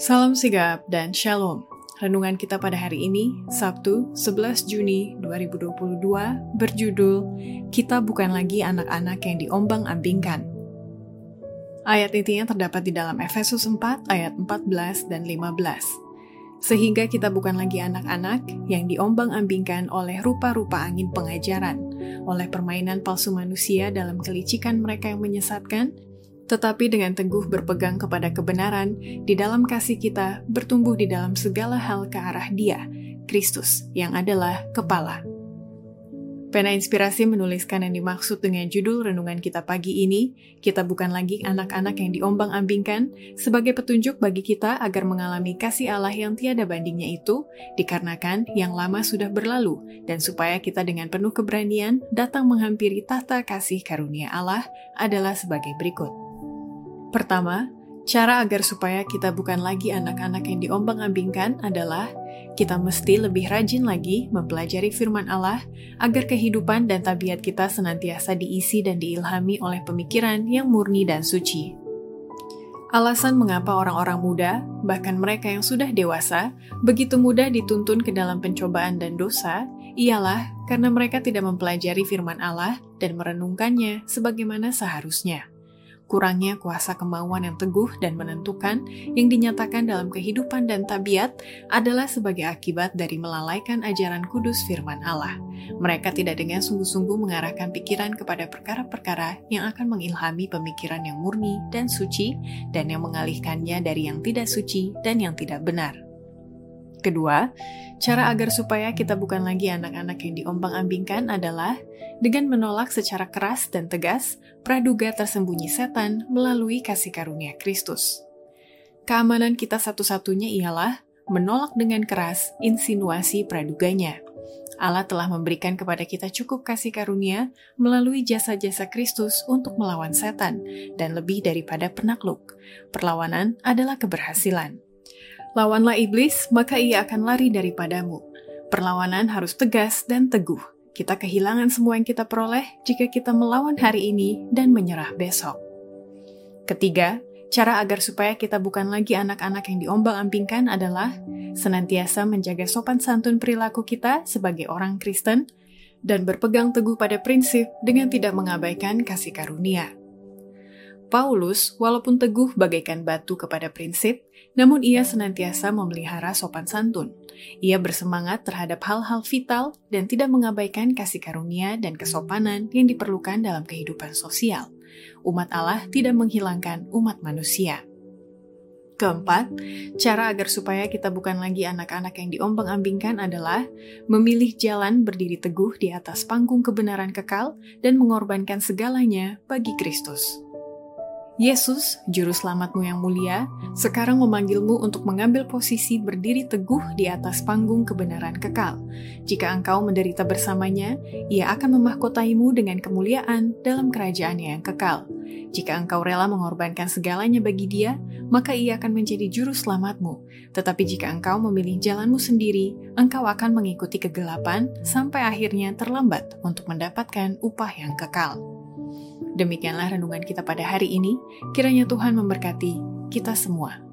Salam sigap dan shalom. Renungan kita pada hari ini, Sabtu 11 Juni 2022, berjudul Kita Bukan Lagi Anak-Anak yang Diombang-Ambingkan. Ayat intinya terdapat di dalam Efesus 4 ayat 14 dan 15. Sehingga kita bukan lagi anak-anak yang diombang-ambingkan oleh rupa-rupa angin pengajaran, oleh permainan palsu manusia dalam kelicikan mereka yang menyesatkan, tetapi dengan teguh berpegang kepada kebenaran, di dalam kasih kita bertumbuh di dalam segala hal ke arah Dia, Kristus, yang adalah kepala. Pena Inspirasi menuliskan yang dimaksud dengan judul renungan kita pagi ini, kita bukan lagi anak-anak yang diombang-ambingkan, sebagai petunjuk bagi kita agar mengalami kasih Allah yang tiada bandingnya itu, dikarenakan yang lama sudah berlalu, dan supaya kita dengan penuh keberanian datang menghampiri tahta kasih karunia Allah adalah sebagai berikut. Pertama, cara agar supaya kita bukan lagi anak-anak yang diombang-ambingkan adalah kita mesti lebih rajin lagi mempelajari firman Allah agar kehidupan dan tabiat kita senantiasa diisi dan diilhami oleh pemikiran yang murni dan suci. Alasan mengapa orang-orang muda, bahkan mereka yang sudah dewasa, begitu mudah dituntun ke dalam pencobaan dan dosa, ialah karena mereka tidak mempelajari firman Allah dan merenungkannya sebagaimana seharusnya kurangnya kuasa kemauan yang teguh dan menentukan yang dinyatakan dalam kehidupan dan tabiat adalah sebagai akibat dari melalaikan ajaran kudus firman Allah. Mereka tidak dengan sungguh-sungguh mengarahkan pikiran kepada perkara-perkara yang akan mengilhami pemikiran yang murni dan suci dan yang mengalihkannya dari yang tidak suci dan yang tidak benar. Kedua, cara agar supaya kita bukan lagi anak-anak yang diombang-ambingkan adalah dengan menolak secara keras dan tegas praduga tersembunyi setan melalui kasih karunia Kristus. Keamanan kita satu-satunya ialah menolak dengan keras insinuasi praduganya. Allah telah memberikan kepada kita cukup kasih karunia melalui jasa-jasa Kristus untuk melawan setan, dan lebih daripada penakluk. Perlawanan adalah keberhasilan. Lawanlah iblis, maka ia akan lari daripadamu. Perlawanan harus tegas dan teguh. Kita kehilangan semua yang kita peroleh jika kita melawan hari ini dan menyerah besok. Ketiga, cara agar supaya kita bukan lagi anak-anak yang diombang-ambingkan adalah senantiasa menjaga sopan santun perilaku kita sebagai orang Kristen dan berpegang teguh pada prinsip dengan tidak mengabaikan kasih karunia. Paulus, walaupun teguh bagaikan batu kepada prinsip, namun ia senantiasa memelihara sopan santun. Ia bersemangat terhadap hal-hal vital dan tidak mengabaikan kasih karunia dan kesopanan yang diperlukan dalam kehidupan sosial. Umat Allah tidak menghilangkan umat manusia. Keempat, cara agar supaya kita bukan lagi anak-anak yang diombang-ambingkan adalah memilih jalan berdiri teguh di atas panggung kebenaran kekal dan mengorbankan segalanya bagi Kristus. Yesus, Juru Selamatmu yang mulia, sekarang memanggilmu untuk mengambil posisi berdiri teguh di atas panggung kebenaran kekal. Jika engkau menderita bersamanya, ia akan memahkotaimu dengan kemuliaan dalam kerajaannya yang kekal. Jika engkau rela mengorbankan segalanya bagi dia, maka ia akan menjadi juru selamatmu. Tetapi jika engkau memilih jalanmu sendiri, engkau akan mengikuti kegelapan sampai akhirnya terlambat untuk mendapatkan upah yang kekal. Demikianlah renungan kita pada hari ini. Kiranya Tuhan memberkati kita semua.